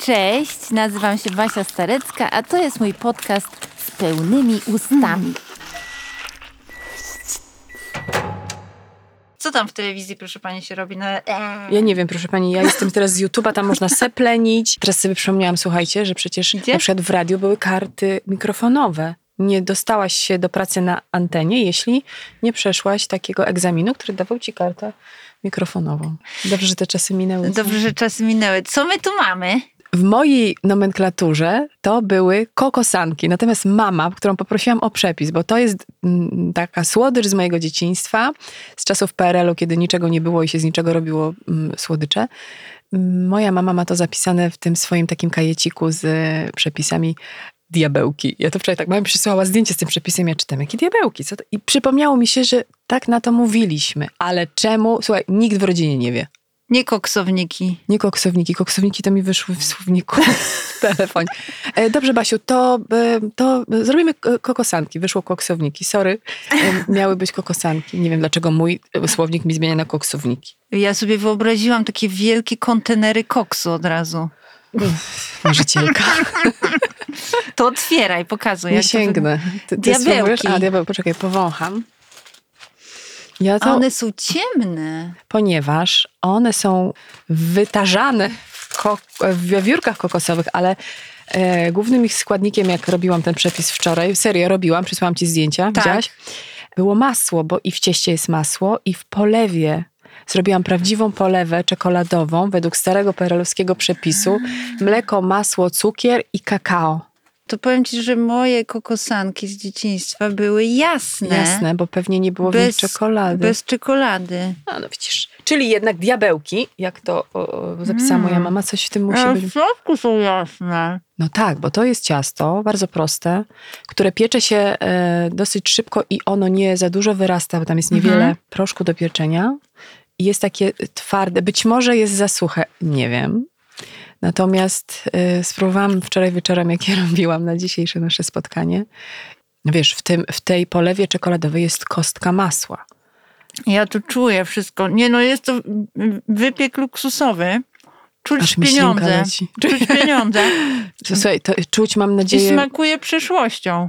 Cześć, nazywam się Basia Starecka, a to jest mój podcast z pełnymi ustami. Co tam w telewizji, proszę pani, się robi na... Ja nie wiem, proszę pani, ja jestem teraz z YouTube'a, tam można seplenić. Teraz sobie przypomniałam, słuchajcie, że przecież Gdzie? na przykład w radiu były karty mikrofonowe. Nie dostałaś się do pracy na antenie, jeśli nie przeszłaś takiego egzaminu, który dawał ci kartę mikrofonową. Dobrze, że te czasy minęły. Dobrze, że czasy minęły. Co my tu mamy? W mojej nomenklaturze to były kokosanki, natomiast mama, którą poprosiłam o przepis, bo to jest mm, taka słodycz z mojego dzieciństwa, z czasów PRL-u, kiedy niczego nie było i się z niczego robiło mm, słodycze. Moja mama ma to zapisane w tym swoim takim kajeciku z przepisami diabełki. Ja to wczoraj tak, mama mi przysłała zdjęcie z tym przepisem, ja czytam, jakie diabełki? Co to? I przypomniało mi się, że tak na to mówiliśmy, ale czemu? Słuchaj, nikt w rodzinie nie wie. Nie koksowniki. Nie koksowniki. Koksowniki to mi wyszły w słowniku w telefonie. E, Dobrze, Basiu, to, e, to zrobimy kokosanki. Wyszło koksowniki. Sorry, e, miały być kokosanki. Nie wiem, dlaczego mój słownik mi zmienia na koksowniki. Ja sobie wyobraziłam takie wielkie kontenery koksu od razu. Marzycielka. To otwieraj, pokazuj. Nie sięgnę. Ty, ty Diabełki. A, diabeł, poczekaj, powącham. Ja to, one są ciemne. ponieważ one są wytarzane w, ko- w wiórkach kokosowych, ale e, głównym ich składnikiem, jak robiłam ten przepis wczoraj, serio robiłam, przysłałam ci zdjęcia, Tak. widziałaś? Było masło, bo i w cieście jest masło, i w polewie. Zrobiłam prawdziwą polewę czekoladową według starego perelowskiego przepisu. Mleko, masło, cukier i kakao. To powiem ci, że moje kokosanki z dzieciństwa były jasne. Jasne, bo pewnie nie było w nich Bez, czekolady. bez czekolady. A, no widzisz. Czyli jednak diabełki, jak to o, o, zapisała moja mama, coś w tym musi A być. w środku są jasne. No tak, bo to jest ciasto, bardzo proste, które piecze się e, dosyć szybko i ono nie za dużo wyrasta, bo tam jest niewiele Mhm. proszku do pieczenia. I jest takie twarde, być może jest za suche, nie wiem. Natomiast e, spróbowałam wczoraj wieczorem, jak je robiłam na dzisiejsze nasze spotkanie. Wiesz, w, tym, w tej polewie czekoladowej jest kostka masła. Ja tu czuję wszystko. Nie no, jest to wypiek luksusowy. Czuć Aż pieniądze. Czuć pieniądze. Słuchaj, to czuć mam I nadzieję... smakuje przyszłością.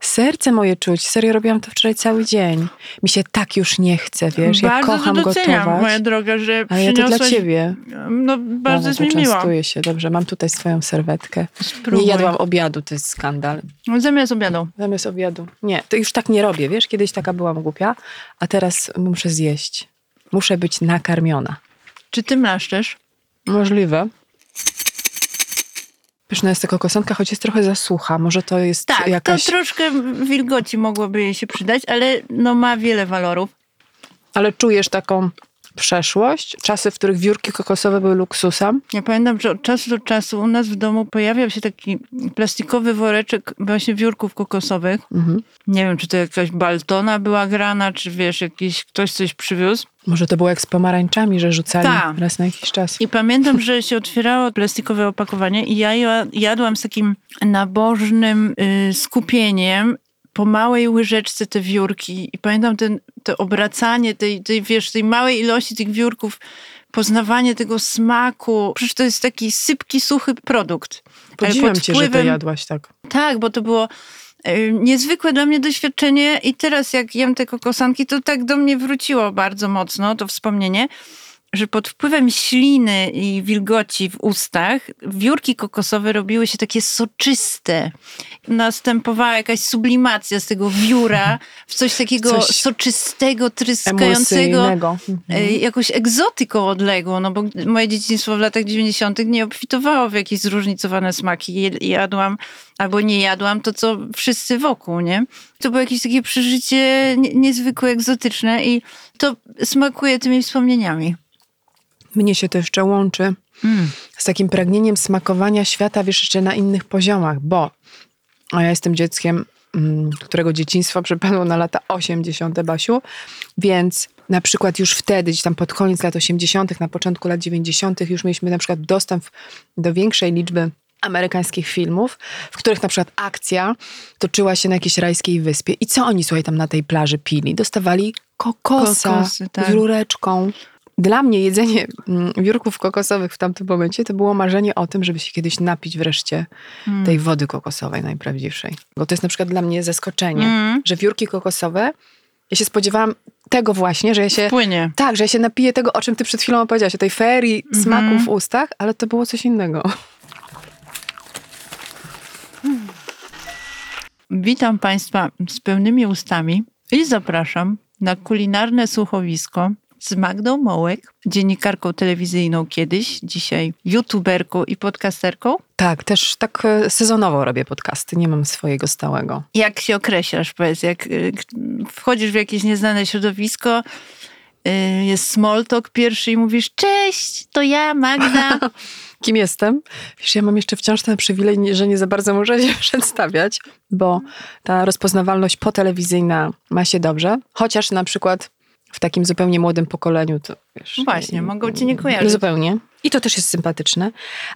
Serce moje czuć. Serio, robiłam to wczoraj cały dzień. Mi się tak już nie chce, wiesz. Ja bardzo kocham to doceniam, gotować. moja droga, że Ale ja to dla ciebie. No, bardzo jest mi miło. Się. Dobrze, mam tutaj swoją serwetkę. Spróbuj. Nie jadłam obiadu, to jest skandal. Zamiast obiadu. Zamiast obiadu. Nie, to już tak nie robię, wiesz. Kiedyś taka byłam głupia, a teraz muszę zjeść. Muszę być nakarmiona. Czy ty mlaszczesz? Możliwe. Pyszna jest ta kokosanka, choć jest trochę za sucha. Może to jest Tak, jakaś... to troszkę wilgoci mogłoby jej się przydać, ale no ma wiele walorów. Ale czujesz taką przeszłość? Czasy, w których wiórki kokosowe były luksusem? Ja pamiętam, że od czasu do czasu u nas w domu pojawiał się taki plastikowy woreczek właśnie wiórków kokosowych. Mhm. Nie wiem, czy to jakaś baltona była grana, czy wiesz, jakiś ktoś coś przywiózł. Może to było jak z pomarańczami, że rzucali Tak. raz na jakiś czas. I pamiętam, że się otwierało plastikowe opakowanie i ja ja- jadłam z takim nabożnym y, skupieniem po małej łyżeczce te wiórki i pamiętam ten, to obracanie tej, tej, wiesz, tej małej ilości tych wiórków, poznawanie tego smaku. Przecież to jest taki sypki, suchy produkt. Ale Podziwiam pod cię, że to wpływem- jadłaś tak. Tak, bo to było y, niezwykłe dla mnie doświadczenie i teraz jak jem te kokosanki, to tak do mnie wróciło bardzo mocno to wspomnienie, że pod wpływem śliny i wilgoci w ustach wiórki kokosowe robiły się takie soczyste. Następowała jakaś sublimacja z tego wióra w coś takiego Coś soczystego, tryskającego e, jakąś egzotyką odległą, no bo moje dzieciństwo w latach 90. nie obfitowało w jakieś zróżnicowane smaki. Jadłam albo nie jadłam to, co wszyscy wokół, nie? To było jakieś takie przeżycie nie- niezwykłe, egzotyczne i to smakuje tymi wspomnieniami. Mnie się to jeszcze łączy z takim pragnieniem smakowania świata, wiesz, jeszcze na innych poziomach, bo a ja jestem dzieckiem, mm, którego dzieciństwo przypadło na lata 80., Basiu, więc na przykład już wtedy, gdzieś tam pod koniec lat 80., na początku lat 90., już mieliśmy na przykład dostęp do większej liczby amerykańskich filmów, w których na przykład akcja toczyła się na jakiejś rajskiej wyspie. I co oni, słuchaj, tam na tej plaży pili? Dostawali kokosa Kokosy, tak. z rureczką. Dla mnie jedzenie mm, wiórków kokosowych w tamtym momencie to było marzenie o tym, żeby się kiedyś napić wreszcie Mm. tej wody kokosowej najprawdziwszej. Bo to jest na przykład dla mnie zaskoczenie, Mm. że wiórki kokosowe, ja się spodziewałam tego właśnie, że ja się... Płynie. Tak, że ja się napiję tego, o czym ty przed chwilą opowiedziałaś, o tej ferii Mhm. smaku w ustach, ale to było coś innego. Witam Państwa z pełnymi ustami i zapraszam na kulinarne słuchowisko z Magdą Mołek, dziennikarką telewizyjną kiedyś, dzisiaj youtuberką i podcasterką. Tak, też tak e, sezonowo robię podcasty, nie mam swojego stałego. Jak się określasz, powiedz, jak k- wchodzisz w jakieś nieznane środowisko, y, jest small talk pierwszy i mówisz cześć, to ja, Magda. Kim jestem? Wiesz, ja mam jeszcze wciąż ten przywilej, że nie za bardzo muszę się przedstawiać, bo ta rozpoznawalność potelewizyjna ma się dobrze, chociaż na przykład w takim zupełnie młodym pokoleniu to wiesz... Właśnie, mogą cię nie kojarzyć. Zupełnie. I to też jest sympatyczne.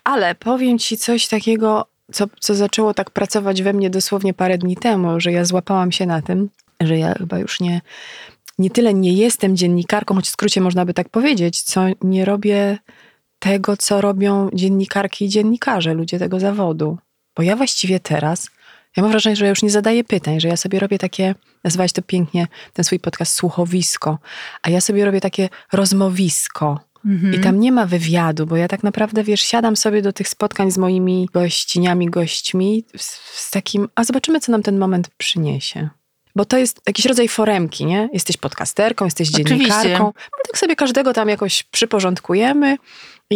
Ale powiem ci coś takiego, co, co zaczęło tak pracować we mnie dosłownie parę dni temu, że ja złapałam się na tym, że ja chyba już nie, nie tyle nie jestem dziennikarką, choć w skrócie można by tak powiedzieć, co nie robię tego, co robią dziennikarki i dziennikarze, ludzie tego zawodu. Bo ja właściwie teraz, ja mam wrażenie, że ja już nie zadaję pytań, że ja sobie robię takie, nazwałeś to pięknie, ten swój podcast słuchowisko, a ja sobie robię takie rozmowisko. Mhm. I tam nie ma wywiadu, bo ja tak naprawdę, wiesz, siadam sobie do tych spotkań z moimi gościniami, gośćmi z, z takim, a zobaczymy, co nam ten moment przyniesie. Bo to jest jakiś rodzaj foremki, nie? Jesteś podcasterką, jesteś Oczywiście. dziennikarką. No tak sobie każdego tam jakoś przyporządkujemy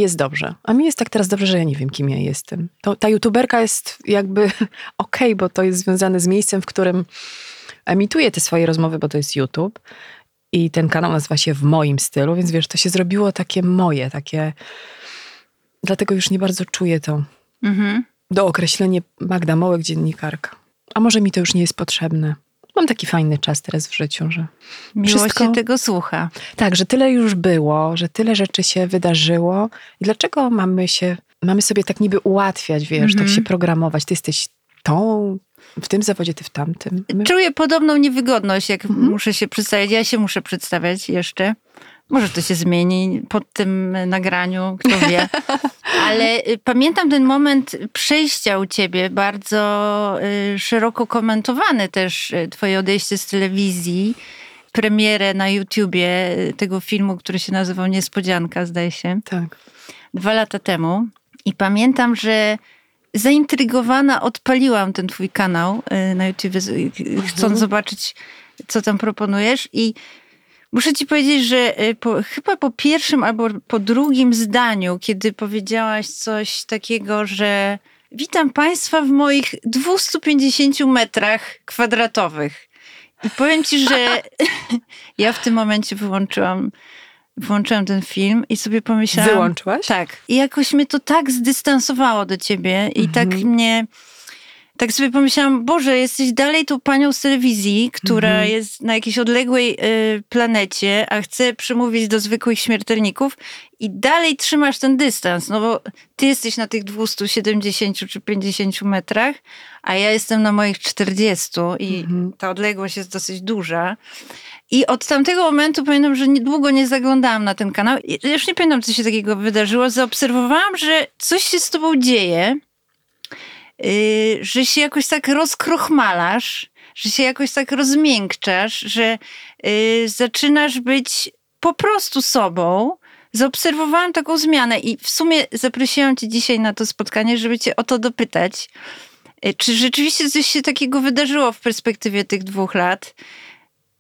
jest dobrze. A mi jest tak teraz dobrze, że ja nie wiem, kim ja jestem. To, ta youtuberka jest jakby okej, bo to jest związane z miejscem, w którym emituję te swoje rozmowy, bo to jest YouTube. I ten kanał nazywa się W moim stylu, więc wiesz, to się zrobiło takie moje, takie. Dlatego już nie bardzo czuję to Mhm. do określenia Magda Mołek dziennikarka. A może mi to już nie jest potrzebne. Mam taki fajny czas teraz w życiu, że. Miło Wszystko- się tego słucha. Tak, że tyle już było, że tyle rzeczy się wydarzyło. I dlaczego mamy się, mamy sobie tak niby ułatwiać, wiesz, Mhm. tak się programować? Ty jesteś tą, w tym zawodzie, ty w tamtym. My- Czuję podobną niewygodność, jak Mhm. muszę się przedstawiać. Ja się muszę przedstawiać jeszcze. Może to się zmieni po tym nagraniu, kto wie. Ale y, pamiętam ten moment przejścia u ciebie, bardzo y, szeroko komentowany też y, twoje odejście z telewizji, premierę na YouTubie tego filmu, który się nazywał Niespodzianka, zdaje się Tak. dwa lata temu i pamiętam, że zaintrygowana odpaliłam ten twój kanał na YouTube, z- chcąc zobaczyć, co tam proponujesz i muszę ci powiedzieć, że y, po, chyba po pierwszym albo po drugim zdaniu, kiedy powiedziałaś coś takiego, że witam państwa w moich 250 metrach kwadratowych. I powiem ci, że ja w tym momencie wyłączyłam włączyłam ten film i sobie pomyślałam... Wyłączyłaś? Tak. I jakoś mnie to tak zdystansowało do ciebie i tak mnie... Tak sobie pomyślałam, Boże, jesteś dalej tą panią z telewizji, która jest na jakiejś odległej y, planecie, a chce przemówić do zwykłych śmiertelników i dalej trzymasz ten dystans, no bo ty jesteś na tych 270 czy 50 metrach, a ja jestem na moich 40 i ta odległość jest dosyć duża. I od tamtego momentu pamiętam, że niedługo nie zaglądałam na ten kanał. Już nie pamiętam, co się takiego wydarzyło. Zaobserwowałam, że coś się z tobą dzieje, że się jakoś tak rozkrochmalasz, że się jakoś tak rozmiękczasz, że yy, zaczynasz być po prostu sobą. Zaobserwowałam taką zmianę i w sumie zaprosiłam cię dzisiaj na to spotkanie, żeby cię o to dopytać. Yy, Czy rzeczywiście coś się takiego wydarzyło w perspektywie tych dwóch lat?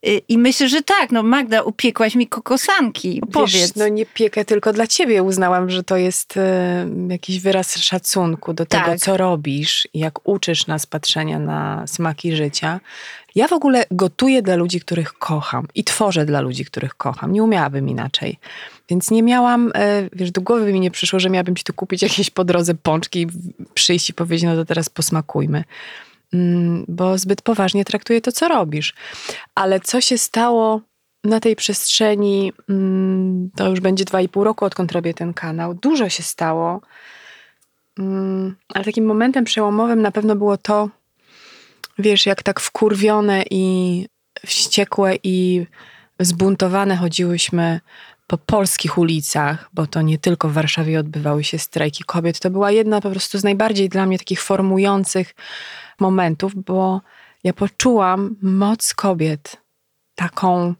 Y, I myślę, że tak. No Magda, upiekłaś mi kokosanki. Powiedz. Wiesz, no nie piekę tylko dla ciebie. Uznałam, że to jest e, jakiś wyraz szacunku do tego, Tak. co robisz i jak uczysz nas patrzenia na smaki życia. Ja w ogóle gotuję dla ludzi, których kocham i tworzę dla ludzi, których kocham. Nie umiałabym inaczej. Więc nie miałam, e, wiesz, do głowy mi nie przyszło, że miałabym ci tu kupić jakieś po drodze pączki i przyjść i powiedzieć, no to teraz posmakujmy. Mm, Bo zbyt poważnie traktuję to, co robisz. Ale co się stało na tej przestrzeni, mm, to już będzie dwa i pół roku, odkąd robię ten kanał. Dużo się stało. Mm, Ale takim momentem przełomowym na pewno było to, wiesz, jak tak wkurwione i wściekłe i zbuntowane chodziłyśmy po polskich ulicach, bo to nie tylko w Warszawie odbywały się strajki kobiet, to była jedna po prostu z najbardziej dla mnie takich formujących momentów, bo ja poczułam moc kobiet, taką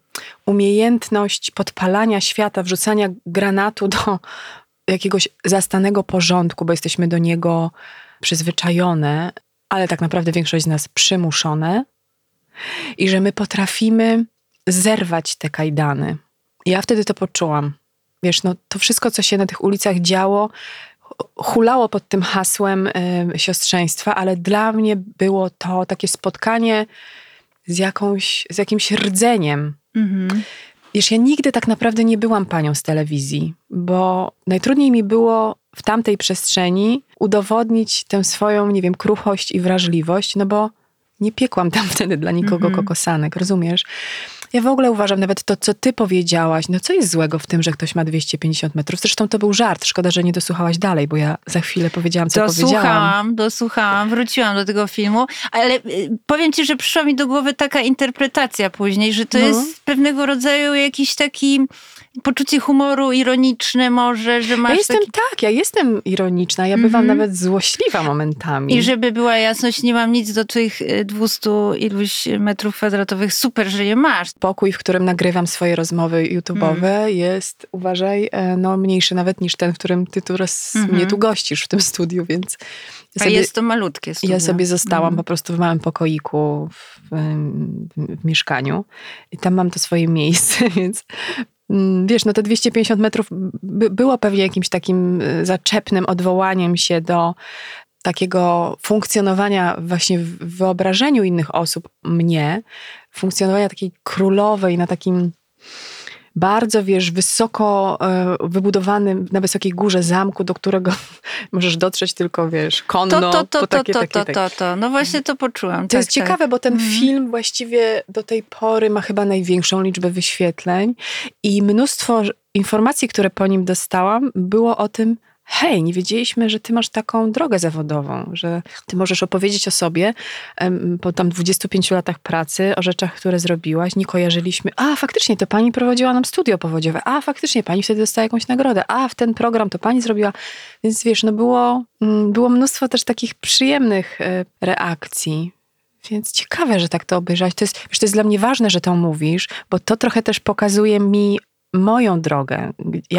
umiejętność podpalania świata, wrzucania granatu do jakiegoś zastanego porządku, bo jesteśmy do niego przyzwyczajone, ale tak naprawdę większość z nas przymuszone, i że my potrafimy zerwać te kajdany. Ja wtedy to poczułam. Wiesz, no to wszystko, co się na tych ulicach działo, hulało pod tym hasłem y, siostrzeństwa, ale dla mnie było to takie spotkanie z, jakąś, z jakimś rdzeniem. Mhm. Wiesz, ja nigdy tak naprawdę nie byłam panią z telewizji, bo najtrudniej mi było w tamtej przestrzeni udowodnić tę swoją, nie wiem, kruchość i wrażliwość, no bo nie piekłam tam wtedy dla nikogo mm -hmm. kokosanek, rozumiesz? Ja w ogóle uważam nawet to, co ty powiedziałaś, no co jest złego w tym, że ktoś ma 250 metrów? Zresztą to był żart, szkoda, że nie dosłuchałaś dalej, bo ja za chwilę powiedziałam, co dosłuchałam, powiedziałam. Dosłuchałam, dosłuchałam, wróciłam do tego filmu, ale y, powiem ci, że przyszła mi do głowy taka interpretacja później, że to no. jest pewnego rodzaju jakiś taki poczucie humoru ironiczne może, że masz Ja jestem taki... tak, ja jestem ironiczna, ja bywam mm -hmm. nawet złośliwa momentami. I żeby była jasność, nie mam nic do tych 200 y, iluś metrów kwadratowych, super, że je masz. Pokój, w którym nagrywam swoje rozmowy YouTube'owe mm. jest, uważaj, e, no mniejszy nawet niż ten, w którym ty tu raz mm -hmm. mnie tu gościsz w tym studiu, więc... Ja sobie, A jest to malutkie studio. Ja sobie zostałam mm. po prostu w małym pokoiku w, w, w mieszkaniu i tam mam to swoje miejsce, więc wiesz, no te 250 metrów by, było pewnie jakimś takim y, zaczepnym odwołaniem się do takiego funkcjonowania właśnie w wyobrażeniu innych osób, mnie, funkcjonowania takiej królowej na takim bardzo, wiesz, wysoko e, wybudowanym, na wysokiej górze zamku, do którego możesz dotrzeć tylko, wiesz, konno. To, to, to, takie, to, to, takie, to, to, No właśnie to poczułam. To tak, jest tak. ciekawe, bo ten mm. film właściwie do tej pory ma chyba największą liczbę wyświetleń i mnóstwo informacji, które po nim dostałam, było o tym, hej, nie wiedzieliśmy, że ty masz taką drogę zawodową, że ty możesz opowiedzieć o sobie po tam 25 latach pracy, o rzeczach, które zrobiłaś, nie kojarzyliśmy. A, faktycznie, to pani prowadziła nam studio powodziowe. A, faktycznie, pani wtedy dostała jakąś nagrodę. A, w ten program to pani zrobiła. Więc wiesz, no było, mm, było mnóstwo też takich przyjemnych e, reakcji. Więc ciekawe, że tak to obejrzałeś. To jest, wiesz, to jest dla mnie ważne, że to mówisz, bo to trochę też pokazuje mi moją drogę,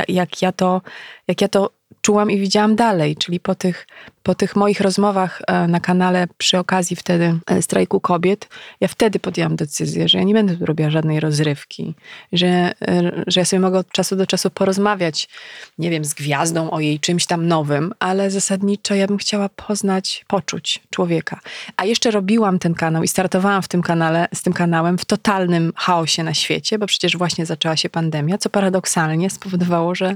jak, ja to, jak ja to czułam i widziałam dalej, czyli po tych, po tych moich rozmowach e, na kanale przy okazji wtedy e, strajku kobiet, ja wtedy podjęłam decyzję, że ja nie będę robiła żadnej rozrywki, że, e, że ja sobie mogę od czasu do czasu porozmawiać, nie wiem, z gwiazdą o jej czymś tam nowym, ale zasadniczo ja bym chciała poznać, poczuć człowieka. A jeszcze robiłam ten kanał i startowałam w tym kanale, z tym kanałem w totalnym chaosie na świecie, bo przecież właśnie zaczęła się pandemia, co paradoksalnie spowodowało, że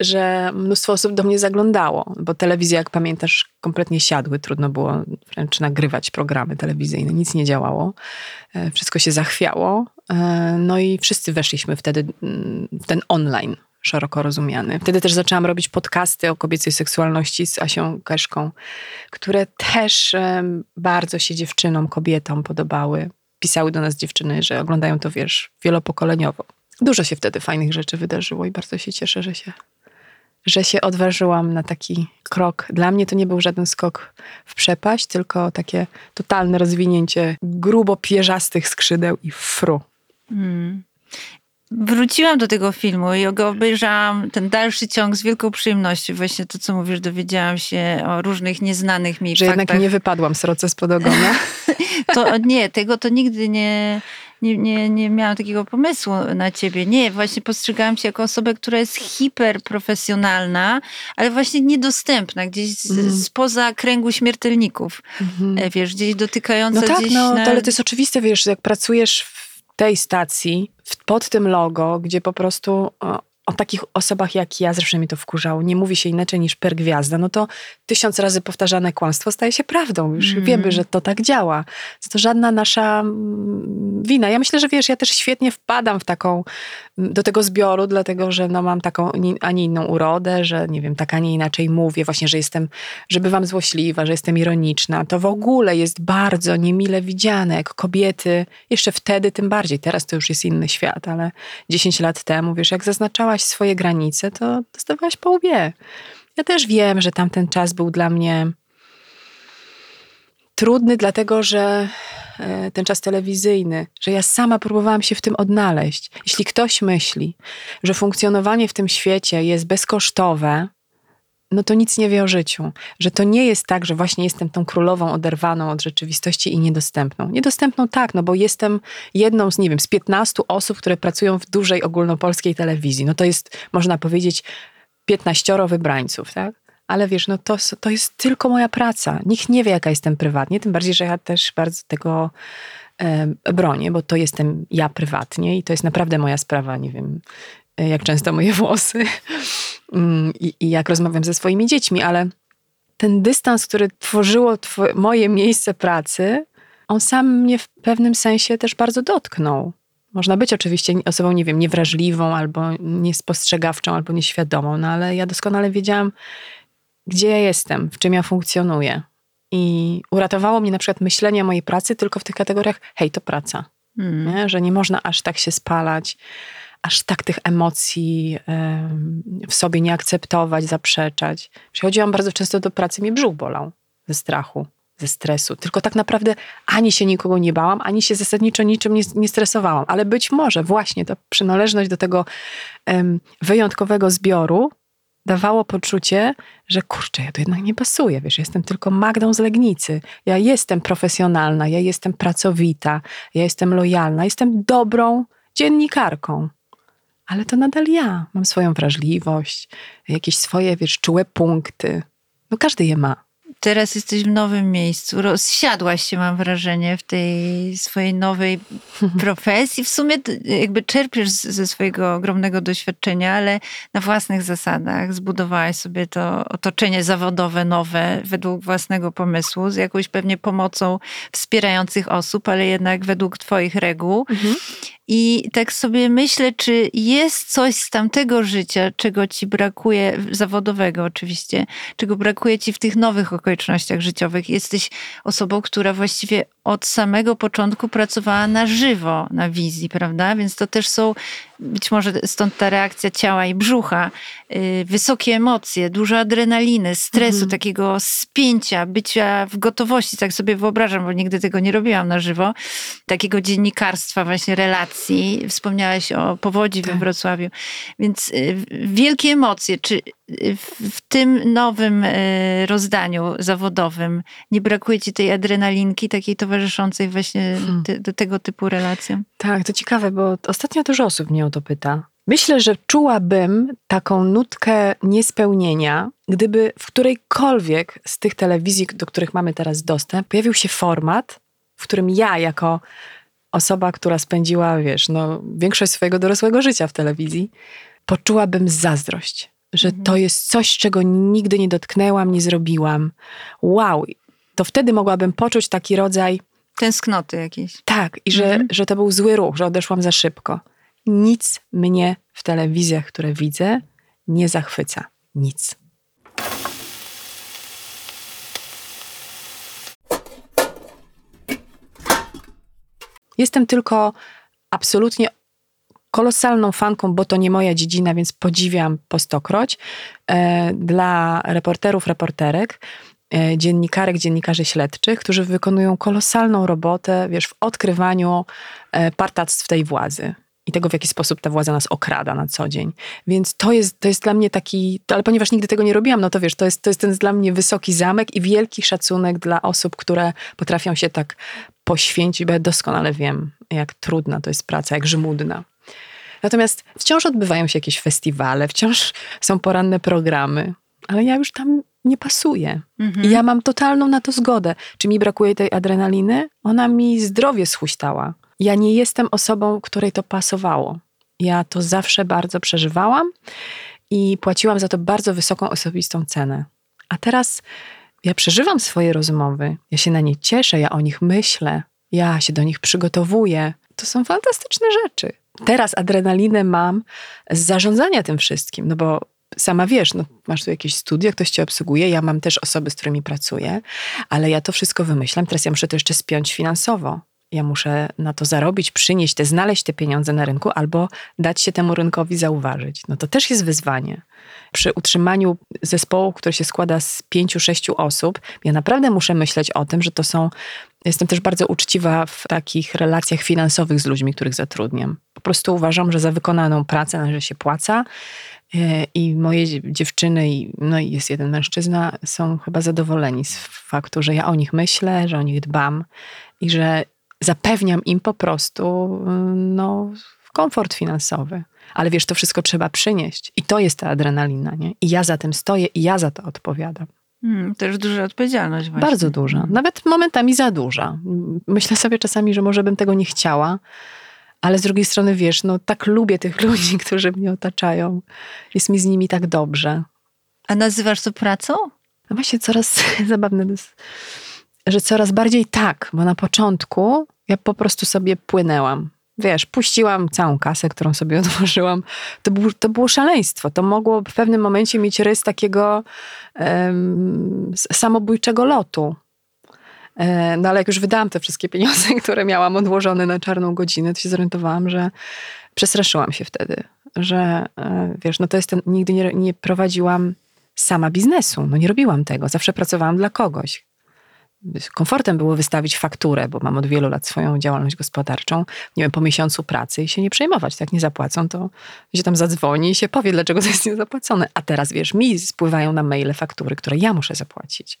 że mnóstwo osób do mnie zaglądało, bo telewizja, jak pamiętasz, kompletnie siadły. Trudno było wręcz nagrywać programy telewizyjne, nic nie działało. E, wszystko się zachwiało. E, no i wszyscy weszliśmy wtedy mm, w ten online szeroko rozumiany. Wtedy też zaczęłam robić podcasty o kobiecej seksualności z Asią Keszką, które też bardzo się dziewczynom, kobietom podobały. Pisały do nas dziewczyny, że oglądają to, wiesz, wielopokoleniowo. Dużo się wtedy fajnych rzeczy wydarzyło i bardzo się cieszę, że się że się odważyłam na taki krok. Dla mnie to nie był żaden skok w przepaść, tylko takie totalne rozwinięcie grubo pierzastych skrzydeł i fru. Hmm. Wróciłam do tego filmu i go obejrzałam, ten dalszy ciąg z wielką przyjemnością. Właśnie to, co mówisz, dowiedziałam się o różnych nieznanych mi Że faktach. jednak nie wypadłam sroce spod ogona? to nie, tego to nigdy nie, nie, nie, nie miałam takiego pomysłu na ciebie. Nie, właśnie postrzegałam cię jako osobę, która jest hiperprofesjonalna, ale właśnie niedostępna, gdzieś mm. spoza kręgu śmiertelników. Mm. Wiesz, gdzieś dotykająca no tak, gdzieś no, na... to, ale to jest oczywiste, wiesz, jak pracujesz w tej stacji, pod tym logo, gdzie po prostu o takich osobach jak ja, zawsze mi to wkurzało, nie mówi się inaczej niż per gwiazda, no to tysiąc razy powtarzane kłamstwo staje się prawdą. Już mm. wiemy, że to tak działa. To żadna nasza mm, wina. Ja myślę, że wiesz, ja też świetnie wpadam w taką, mm, do tego zbioru, dlatego, że no mam taką, a nie inną urodę, że nie wiem, tak, a nie inaczej mówię, właśnie, że jestem, że bywam złośliwa, że jestem ironiczna. To w ogóle jest bardzo niemile widziane, jak kobiety, jeszcze wtedy tym bardziej, teraz to już jest inny świat, ale 10 lat temu, wiesz, jak zaznaczałaś swoje granice, to dostawałaś po łbie. Ja też wiem, że tamten czas był dla mnie trudny, dlatego że e, ten czas telewizyjny, że ja sama próbowałam się w tym odnaleźć. Jeśli ktoś myśli, że funkcjonowanie w tym świecie jest bezkosztowe, no to nic nie wie o życiu. Że to nie jest tak, że właśnie jestem tą królową oderwaną od rzeczywistości i niedostępną. Niedostępną tak, no bo jestem jedną z, nie wiem, z 15 osób, które pracują w dużej ogólnopolskiej telewizji. No to jest, można powiedzieć, 15 wybrańców, tak? Ale wiesz, no to, to jest tylko moja praca. Nikt nie wie, jaka jestem prywatnie, tym bardziej, że ja też bardzo tego bronię, bo to jestem ja prywatnie i to jest naprawdę moja sprawa, nie wiem, jak często moje włosy mm, i, i jak rozmawiam ze swoimi dziećmi, ale ten dystans, który tworzyło moje miejsce pracy, on sam mnie w pewnym sensie też bardzo dotknął. Można być oczywiście osobą, nie wiem, niewrażliwą, albo niespostrzegawczą, albo nieświadomą, no ale ja doskonale wiedziałam, gdzie ja jestem, w czym ja funkcjonuję. I uratowało mnie na przykład myślenie o mojej pracy tylko w tych kategoriach, hej, to praca. Mm. Nie? Że nie można aż tak się spalać, aż tak tych emocji w sobie nie akceptować, zaprzeczać. Przychodziłam bardzo często do pracy, mnie brzuch bolał ze strachu, ze stresu. Tylko tak naprawdę ani się nikogo nie bałam, ani się zasadniczo niczym nie, nie stresowałam. Ale być może właśnie ta przynależność do tego wyjątkowego zbioru dawało poczucie, że kurczę, ja tu jednak nie pasuję, wiesz, jestem tylko Magdą z Legnicy. Ja jestem profesjonalna, ja jestem pracowita, ja jestem lojalna, jestem dobrą dziennikarką ale to nadal ja. Mam swoją wrażliwość, jakieś swoje, wiesz, czułe punkty. No każdy je ma. Teraz jesteś w nowym miejscu. Rozsiadłaś się, mam wrażenie, w tej swojej nowej profesji. W sumie jakby czerpiesz ze swojego ogromnego doświadczenia, ale na własnych zasadach zbudowałaś sobie to otoczenie zawodowe nowe według własnego pomysłu, z jakąś pewnie pomocą wspierających osób, ale jednak według twoich reguł. Mhm. I tak sobie myślę, czy jest coś z tamtego życia, czego ci brakuje, zawodowego oczywiście, czego brakuje ci w tych nowych okolicznościach życiowych. Jesteś osobą, która właściwie od samego początku pracowała na żywo na wizji, prawda? Więc to też są, być może stąd ta reakcja ciała i brzucha, yy, wysokie emocje, dużo adrenaliny, stresu, mhm. takiego spięcia, bycia w gotowości, tak sobie wyobrażam, bo nigdy tego nie robiłam na żywo, takiego dziennikarstwa, właśnie relacji. Wspomniałaś o powodzi tak. we Wrocławiu. Więc yy, wielkie emocje. Czy w tym nowym y, rozdaniu zawodowym nie brakuje ci tej adrenalinki, takiej towarzyszącej towarzyszącej właśnie hmm. te, do tego typu relacjom. Tak, to ciekawe, bo ostatnio dużo osób mnie o to pyta. Myślę, że czułabym taką nutkę niespełnienia, gdyby w którejkolwiek z tych telewizji, do których mamy teraz dostęp, pojawił się format, w którym ja jako osoba, która spędziła, wiesz, no, większość swojego dorosłego życia w telewizji, poczułabym zazdrość, że mhm. to jest coś, czego nigdy nie dotknęłam, nie zrobiłam. Wow, to wtedy mogłabym poczuć taki rodzaj Tęsknoty jakieś. Tak, i że, mhm. że to był zły ruch, że odeszłam za szybko. Nic mnie w telewizjach, które widzę, nie zachwyca. Nic. Jestem tylko absolutnie kolosalną fanką, bo to nie moja dziedzina, więc podziwiam po stokroć, e, dla reporterów, reporterek, E, dziennikarek, dziennikarzy śledczych, którzy wykonują kolosalną robotę, wiesz, w odkrywaniu e, partactw tej władzy i tego, w jaki sposób ta władza nas okrada na co dzień. Więc to jest, to jest dla mnie taki, ale ponieważ nigdy tego nie robiłam, no to wiesz, to jest, to jest ten dla mnie wysoki zamek i wielki szacunek dla osób, które potrafią się tak poświęcić, bo ja doskonale wiem, jak trudna to jest praca, jak żmudna. Natomiast wciąż odbywają się jakieś festiwale, wciąż są poranne programy, ale ja już tam nie pasuje. Mhm. I ja mam totalną na to zgodę. Czy mi brakuje tej adrenaliny? Ona mi zdrowie schuśtała. Ja nie jestem osobą, której to pasowało. Ja to zawsze bardzo przeżywałam i płaciłam za to bardzo wysoką osobistą cenę. A teraz ja przeżywam swoje rozmowy, ja się na nie cieszę, ja o nich myślę, ja się do nich przygotowuję. To są fantastyczne rzeczy. Teraz adrenalinę mam z zarządzania tym wszystkim, no bo sama wiesz, no, masz tu jakieś studia, ktoś cię obsługuje, ja mam też osoby, z którymi pracuję, ale ja to wszystko wymyślam, teraz ja muszę to jeszcze spiąć finansowo. Ja muszę na to zarobić, przynieść te, znaleźć te pieniądze na rynku albo dać się temu rynkowi zauważyć. No to też jest wyzwanie. Przy utrzymaniu zespołu, który się składa z pięciu, sześciu osób, ja naprawdę muszę myśleć o tym, że to są. Jestem też bardzo uczciwa w takich relacjach finansowych z ludźmi, których zatrudniam. Po prostu uważam, że za wykonaną pracę należy się płaca. E, I moje dziewczyny, no i jest jeden mężczyzna, są chyba zadowoleni z faktu, że ja o nich myślę, że o nich dbam i że zapewniam im po prostu no, komfort finansowy. Ale wiesz, to wszystko trzeba przynieść. I to jest ta adrenalina, nie? I ja za tym stoję i ja za to odpowiadam. Hmm, już duża odpowiedzialność właśnie. Bardzo duża. Nawet momentami za duża. Myślę sobie czasami, że może bym tego nie chciała, ale z drugiej strony, wiesz, no tak lubię tych ludzi, którzy mnie otaczają. Jest mi z nimi tak dobrze. A nazywasz to pracą? No właśnie coraz zabawne jest, że coraz bardziej tak, bo na początku ja po prostu sobie płynęłam. Wiesz, puściłam całą kasę, którą sobie odłożyłam. To, był, to było szaleństwo. To mogło w pewnym momencie mieć rys takiego um, samobójczego lotu. E, no ale jak już wydałam te wszystkie pieniądze, które miałam odłożone na czarną godzinę, to się zorientowałam, że przestraszyłam się wtedy, że e, wiesz, no to jest ten, nigdy nie, nie prowadziłam sama biznesu, no nie robiłam tego, zawsze pracowałam dla kogoś komfortem było wystawić fakturę, bo mam od wielu lat swoją działalność gospodarczą, nie wiem, po miesiącu pracy i się nie przejmować. Jak nie zapłacą, to się tam zadzwoni i się powie, dlaczego to jest niezapłacone. A teraz, wiesz, mi spływają na maile faktury, które ja muszę zapłacić.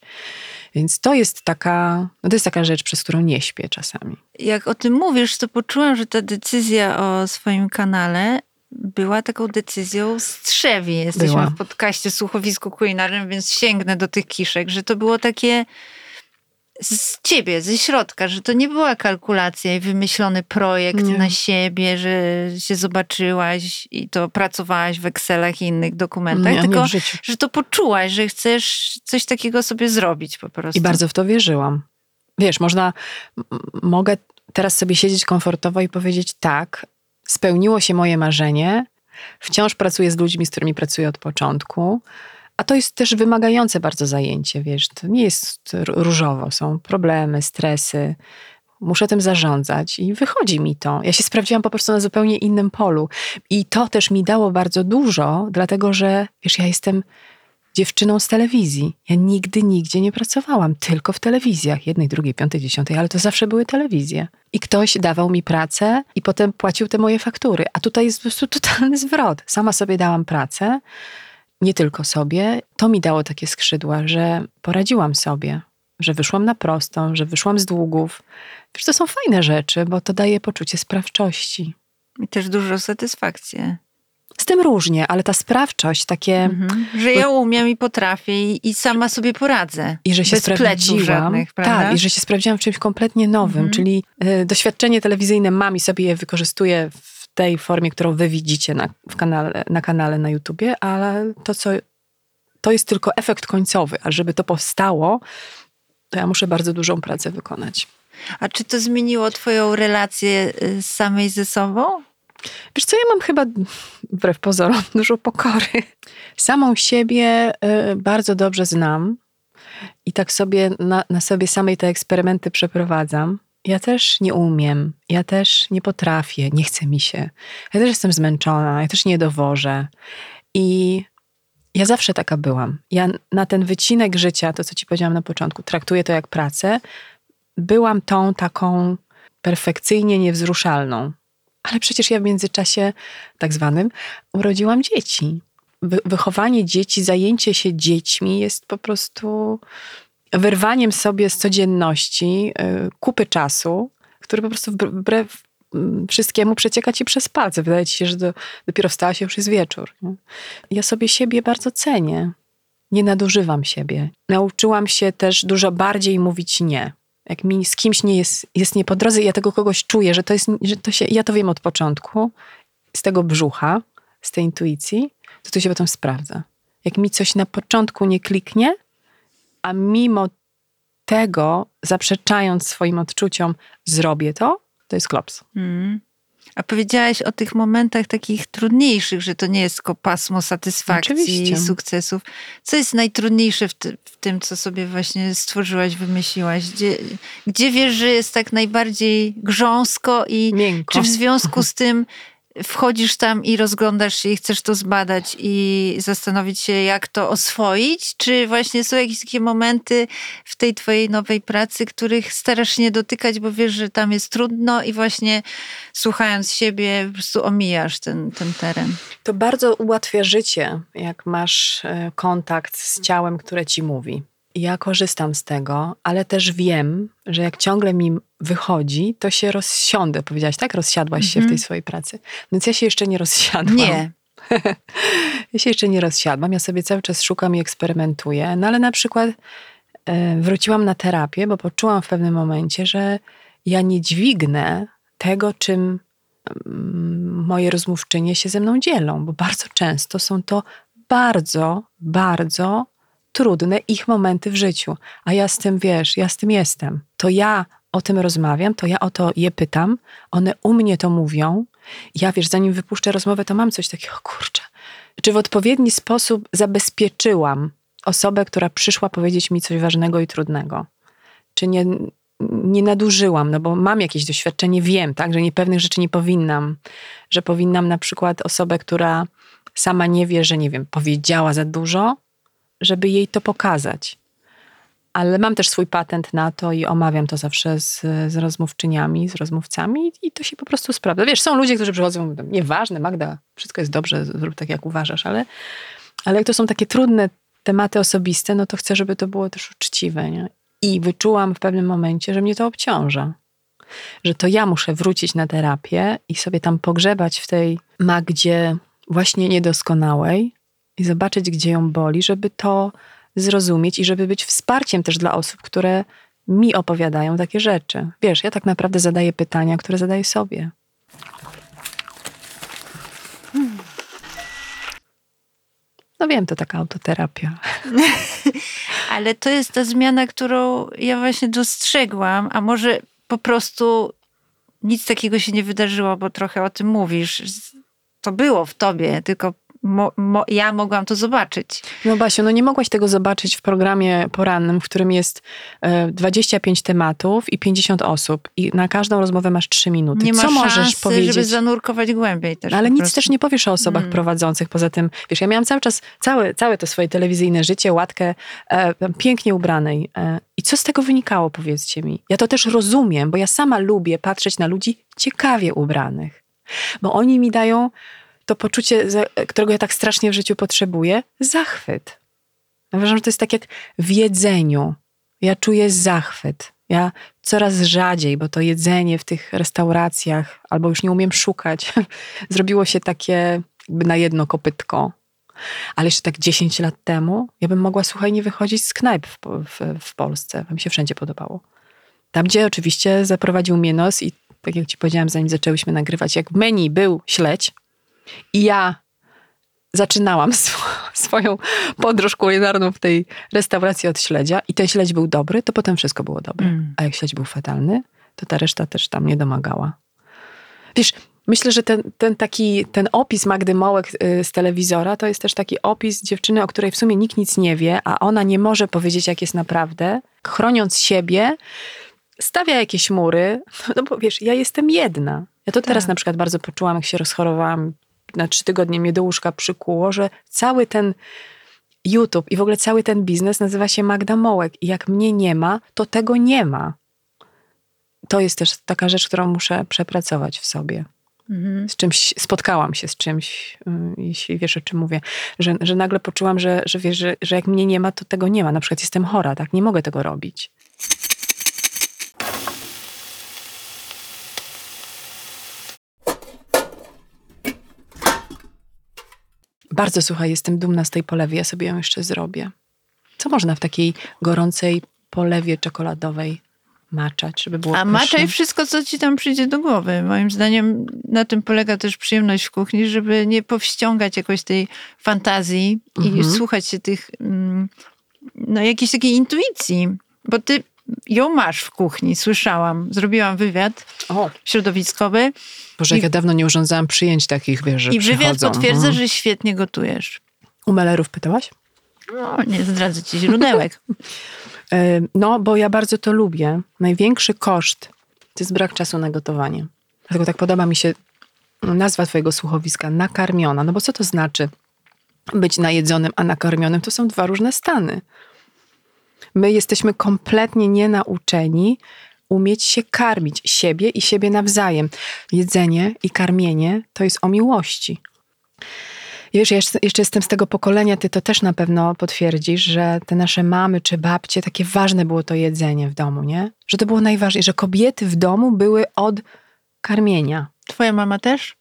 Więc to jest taka, no to jest taka rzecz, przez którą nie śpię czasami. Jak o tym mówisz, to poczułam, że ta decyzja o swoim kanale była taką decyzją strzewi. Jesteśmy była. w podcaście Słuchowisku Kulinarnym, więc sięgnę do tych kiszek, że to było takie z ciebie, ze środka, że to nie była kalkulacja i wymyślony projekt nie. na siebie, że się zobaczyłaś i to pracowałaś w Excelach i innych dokumentach, nie, tylko nie że to poczułaś, że chcesz coś takiego sobie zrobić po prostu. I bardzo w to wierzyłam. Wiesz, można, mogę teraz sobie siedzieć komfortowo i powiedzieć tak, spełniło się moje marzenie, wciąż pracuję z ludźmi, z którymi pracuję od początku, a to jest też wymagające bardzo zajęcie, wiesz, to nie jest różowo, są problemy, stresy. Muszę tym zarządzać i wychodzi mi to. Ja się sprawdziłam po prostu na zupełnie innym polu. I to też mi dało bardzo dużo, dlatego że, wiesz, ja jestem dziewczyną z telewizji. Ja nigdy, nigdzie nie pracowałam, tylko w telewizjach, jednej, drugiej, piątej, dziesiątej, ale to zawsze były telewizje. I ktoś dawał mi pracę i potem płacił te moje faktury. A tutaj jest po prostu totalny zwrot. Sama sobie dałam pracę, nie tylko sobie, to mi dało takie skrzydła, że poradziłam sobie, że wyszłam na prostą, że wyszłam z długów. Wiesz, to są fajne rzeczy, bo to daje poczucie sprawczości. I też dużo satysfakcji. Z tym różnie, ale ta sprawczość, takie. Mhm. Że ja umiem i potrafię i, i, sama sobie poradzę. I że się sprawdziłam. Żadnych, tak, i że się sprawdziłam w czymś kompletnie nowym, mhm. czyli y, doświadczenie telewizyjne mam i sobie je wykorzystuję w tej formie, którą wy widzicie na, kanale, na kanale na YouTubie, ale to, co to jest tylko efekt końcowy, a żeby to powstało, to ja muszę bardzo dużą pracę wykonać. A czy to zmieniło Twoją relację y, samej ze sobą? Wiesz co, ja mam chyba, wbrew pozorom, dużo pokory. Samą siebie y, bardzo dobrze znam i tak sobie na, na sobie samej te eksperymenty przeprowadzam. Ja też nie umiem, ja też nie potrafię, nie chce mi się. Ja też jestem zmęczona, ja też nie dowożę. I ja zawsze taka byłam. Ja na ten wycinek życia, to co ci powiedziałam na początku, traktuję to jak pracę. Byłam tą taką perfekcyjnie niewzruszalną. Ale przecież ja w międzyczasie, tak zwanym, urodziłam dzieci. Wy wychowanie dzieci, zajęcie się dziećmi jest po prostu wyrwaniem sobie z codzienności y, kupy czasu, który po prostu wbrew mm, wszystkiemu przecieka ci przez palce. Wydaje ci się, że do, dopiero wstała się już jest wieczór. Nie? Ja sobie siebie bardzo cenię. Nie nadużywam siebie. Nauczyłam się też dużo bardziej mówić nie. Jak mi z kimś nie jest, jest nie po drodze i ja tego kogoś czuję, że to jest, że to się, ja to wiem od początku, z tego brzucha, z tej intuicji, to to się potem sprawdza. Jak mi coś na początku nie kliknie, a mimo tego, zaprzeczając swoim odczuciom, zrobię to, to jest klops. Mm. A powiedziałaś o tych momentach takich trudniejszych, że to nie jest tylko pasmo satysfakcji Oczywiście. i sukcesów. Co jest najtrudniejsze w, ty, w, tym, co sobie właśnie stworzyłaś, wymyśliłaś? Gdzie, gdzie wiesz, że jest tak najbardziej grząsko i Miękko. czy w związku z tym wchodzisz tam i rozglądasz się i chcesz to zbadać i zastanowić się, jak to oswoić? Czy właśnie są jakieś takie momenty w tej twojej nowej pracy, których starasz się nie dotykać, bo wiesz, że tam jest trudno i właśnie słuchając siebie po prostu omijasz ten, ten teren? To bardzo ułatwia życie, jak masz e, kontakt z ciałem, które ci mówi ja korzystam z tego, ale też wiem, że jak ciągle mi wychodzi, to się rozsiądę. Powiedziałaś, tak? Rozsiadłaś się w tej mhm. swojej pracy. Więc ja się jeszcze nie rozsiadłam. Nie. ja się jeszcze nie rozsiadłam. Ja sobie cały czas szukam i eksperymentuję. No ale na przykład e, wróciłam na terapię, bo poczułam w pewnym momencie, że ja nie dźwignę tego, czym mm, moje rozmówczynie się ze mną dzielą, bo bardzo często są to bardzo, bardzo trudne ich momenty w życiu. A ja z tym, wiesz, ja z tym jestem. To ja o tym rozmawiam, to ja o to je pytam, one u mnie to mówią. Ja, wiesz, zanim wypuszczę rozmowę, to mam coś takiego, kurczę. Czy w odpowiedni sposób zabezpieczyłam osobę, która przyszła powiedzieć mi coś ważnego i trudnego? Czy nie, nie nadużyłam, no bo mam jakieś doświadczenie, wiem, tak, że niepewnych rzeczy nie powinnam, że powinnam na przykład osobę, która sama nie wie, że nie wiem, powiedziała za dużo, żeby jej to pokazać. Ale mam też swój patent na to i omawiam to zawsze z, z rozmówczyniami, z rozmówcami i to się po prostu sprawdza. Wiesz, są ludzie, którzy przychodzą i mówią, nieważne, Magda, wszystko jest dobrze, zrób tak jak uważasz, ale, ale jak to są takie trudne tematy osobiste, no to chcę, żeby to było też uczciwe. Nie? I wyczułam w pewnym momencie, że mnie to obciąża. Że to ja muszę wrócić na terapię i sobie tam pogrzebać w tej Magdzie właśnie niedoskonałej, i zobaczyć, gdzie ją boli, żeby to zrozumieć i żeby być wsparciem też dla osób, które mi opowiadają takie rzeczy. Wiesz, ja tak naprawdę zadaję pytania, które zadaję sobie. Hmm. No wiem, to taka autoterapia. Ale to jest ta zmiana, którą ja właśnie dostrzegłam, a może po prostu nic takiego się nie wydarzyło, bo trochę o tym mówisz. To było w tobie, tylko mo, mo, ja mogłam to zobaczyć. No Basiu, no nie mogłaś tego zobaczyć w programie porannym, w którym jest e, 25 tematów i 50 osób i na każdą rozmowę masz 3 minuty. Nie Co masz możesz szansy, powiedzieć? żeby zanurkować głębiej też. Ale nic prostu. też nie powiesz o osobach mm. prowadzących. Poza tym, wiesz, ja miałam cały czas, całe, całe to swoje telewizyjne życie, łatkę e, pięknie ubranej. E, I co z tego wynikało, powiedzcie mi? Ja to też rozumiem, bo ja sama lubię patrzeć na ludzi ciekawie ubranych. Bo oni mi dają to poczucie, którego ja tak strasznie w życiu potrzebuję, zachwyt. uważam, że to jest tak jak w jedzeniu. Ja czuję zachwyt. Ja coraz rzadziej, bo to jedzenie w tych restauracjach, albo już nie umiem szukać, zrobiło się takie na jedno kopytko. Ale jeszcze tak 10 lat temu, ja bym mogła, słuchaj, nie wychodzić z knajp w, w, w Polsce. Mi się wszędzie podobało. Tam, gdzie oczywiście zaprowadził mnie nos i tak jak ci powiedziałam, zanim zaczęłyśmy nagrywać, jak w menu był śledź, i ja zaczynałam sw swoją podróż kulinarną w tej restauracji od śledzia i ten śledź był dobry, to potem wszystko było dobre. Mm. A jak śledź był fatalny, to ta reszta też tam nie domagała. Wiesz, myślę, że ten, ten taki, ten opis Magdy Mołek y, z telewizora, to jest też taki opis dziewczyny, o której w sumie nikt nic nie wie, a ona nie może powiedzieć, jak jest naprawdę. Chroniąc siebie, stawia jakieś mury, no bo wiesz, ja jestem jedna. Ja to tak. teraz na przykład bardzo poczułam, jak się rozchorowałam na trzy tygodnie mnie do łóżka przykuło, że cały ten YouTube i w ogóle cały ten biznes nazywa się Magda Mołek. I jak mnie nie ma, to tego nie ma. To jest też taka rzecz, którą muszę przepracować w sobie. Mhm. Z czymś, spotkałam się z czymś, y, jeśli wiesz o czym mówię, że, że nagle poczułam, że, że wiesz, że, że jak mnie nie ma, to tego nie ma. Na przykład jestem chora, tak? Nie mogę tego robić. Bardzo słuchaj, jestem dumna z tej polewy, ja sobie ją jeszcze zrobię. Co można w takiej gorącej polewie czekoladowej maczać, żeby było A pyszne. maczaj wszystko, co ci tam przyjdzie do głowy. Moim zdaniem na tym polega też przyjemność w kuchni, żeby nie powściągać jakoś tej fantazji i Mhm. słuchać się tych, mm, no jakiejś takiej intuicji. Bo ty ją masz w kuchni, słyszałam. Zrobiłam wywiad O, środowiskowy Boże, jak ja dawno nie urządzałam przyjęć takich, wiesz, że i wywiad przychodzą. potwierdza, Mhm. że świetnie gotujesz. U melerów pytałaś? No, nie zdradzę ci źródełek. E, No, bo ja bardzo to lubię. Największy koszt to jest brak czasu na gotowanie. Dlatego tak podoba mi się nazwa twojego słuchowiska, nakarmiona. No bo co to znaczy być najedzonym, a nakarmionym? To są dwa różne stany. My jesteśmy kompletnie nienauczeni umieć się karmić siebie i siebie nawzajem. Jedzenie i karmienie to jest o miłości. Wiesz, ja jeszcze jestem z tego pokolenia, ty to też na pewno potwierdzisz, że te nasze mamy czy babcie, takie ważne było to jedzenie w domu, nie? Że to było najważniejsze, że kobiety w domu były od karmienia. Twoja mama też?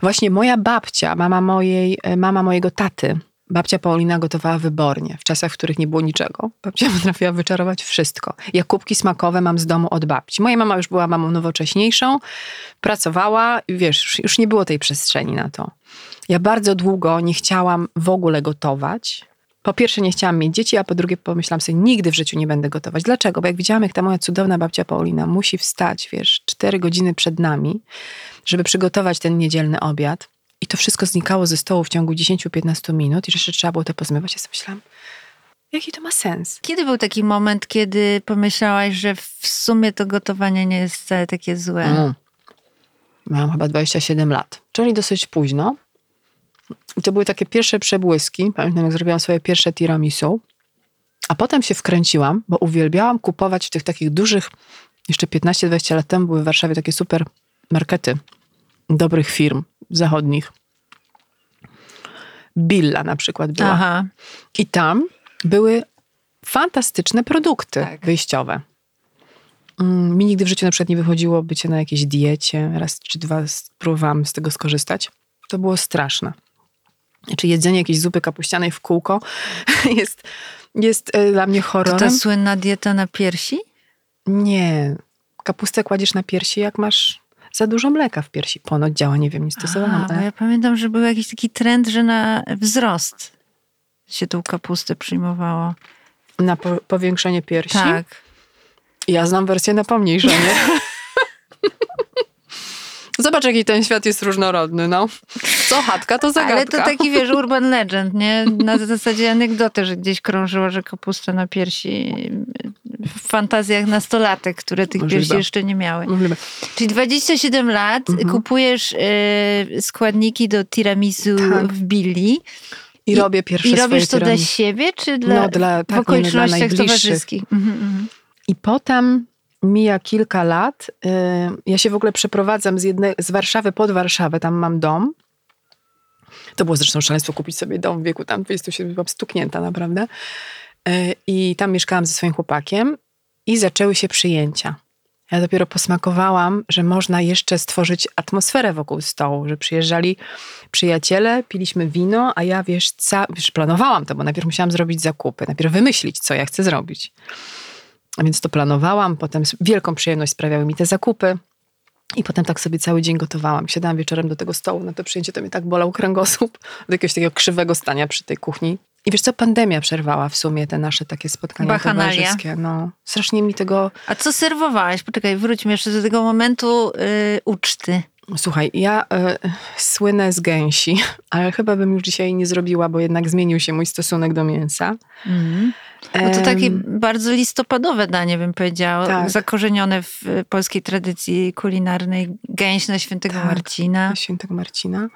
Właśnie moja babcia, mama, mojej, mama mojego taty, babcia Paulina gotowała wybornie, w czasach, w których nie było niczego. Babcia potrafiła wyczarować wszystko. Ja kubki smakowe mam z domu od babci. Moja mama już była mamą nowocześniejszą, pracowała i wiesz, już, nie było tej przestrzeni na to. Ja bardzo długo nie chciałam w ogóle gotować. Po pierwsze nie chciałam mieć dzieci, a po drugie pomyślałam sobie, nigdy w życiu nie będę gotować. Dlaczego? Bo jak widziałam, jak ta moja cudowna babcia Paulina musi wstać, wiesz, cztery godziny przed nami, żeby przygotować ten niedzielny obiad i to wszystko znikało ze stołu w ciągu 10-15 minut i jeszcze trzeba było to pozmywać, ja sobie myślałam, jaki to ma sens? Kiedy był taki moment, kiedy pomyślałaś, że w sumie to gotowanie nie jest wcale takie złe? Mm. Miałam chyba 27 lat, czyli dosyć późno. I to były takie pierwsze przebłyski. Pamiętam, jak zrobiłam swoje pierwsze tiramisu. A potem się wkręciłam, bo uwielbiałam kupować w tych takich dużych, jeszcze 15-20 lat temu były w Warszawie takie super markety dobrych firm zachodnich. Billa na przykład była. Aha. I tam były fantastyczne produkty Tak. wyjściowe. Mm, Mi nigdy w życiu na przykład nie wychodziło bycie na jakiejś diecie. Raz czy dwa spróbowałam z tego skorzystać. To było straszne. Czy jedzenie jakiejś zupy kapuścianej w kółko jest, jest e, dla mnie To horrorem. ta słynna dieta na piersi? Nie. Kapustę kładziesz na piersi, jak masz za dużo mleka w piersi. Ponoć działa, nie wiem, nie stosowałam. A, bo ale- ja pamiętam, że był jakiś taki trend, że na wzrost się tą kapustę przyjmowało. Na po, powiększenie piersi? Tak. Ja znam wersję na pomniejszenie. Zobacz, jaki ten świat jest różnorodny, no. Co chatka, to zagadka. Ale to taki, wiesz, urban legend, nie? Na zasadzie anegdoty, że gdzieś krążyło, że kapusta na piersi w fantazjach nastolatek, które tych Możliwe. piersi jeszcze nie miały. Możliwe. Czyli 27 lat, Mhm. kupujesz y, składniki do tiramisu Tak. w Billy I, I- robię pierwsze i robisz to dla tiramisu. siebie, czy dla, No, dla- w tak, nie, dla okolicznościach towarzyskich? Mhm, mhm. I potem mija kilka lat. y, Ja się w ogóle przeprowadzam z, jednej, z Warszawy pod Warszawę, tam mam dom. To było zresztą szaleństwo kupić sobie dom w wieku tam 27, byłam stuknięta naprawdę. Y, I tam mieszkałam ze swoim chłopakiem i zaczęły się przyjęcia. Ja dopiero posmakowałam, że można jeszcze stworzyć atmosferę wokół stołu, że przyjeżdżali przyjaciele, piliśmy wino, a ja wiesz, ca- wiesz planowałam to, bo najpierw musiałam zrobić zakupy, najpierw wymyślić, co ja chcę zrobić. A więc to planowałam, potem wielką przyjemność sprawiały mi te zakupy. I potem tak sobie cały dzień gotowałam. Siadałam wieczorem do tego stołu na to przyjęcie, to mnie tak bolał kręgosłup do jakiegoś takiego krzywego stania przy tej kuchni. I wiesz co, pandemia przerwała w sumie te nasze takie spotkania Bachanalia. towarzyskie. No, strasznie mi tego... A co serwowałaś? Poczekaj, wróćmy jeszcze do tego momentu y, uczty. Słuchaj, ja e, słynę z gęsi, ale chyba bym już dzisiaj nie zrobiła, bo jednak zmienił się mój stosunek do mięsa. No to takie Em, bardzo listopadowe danie, bym powiedziała, Tak. zakorzenione w y, polskiej tradycji kulinarnej. Gęś na świętego Tak. Marcina. Świętego Marcina.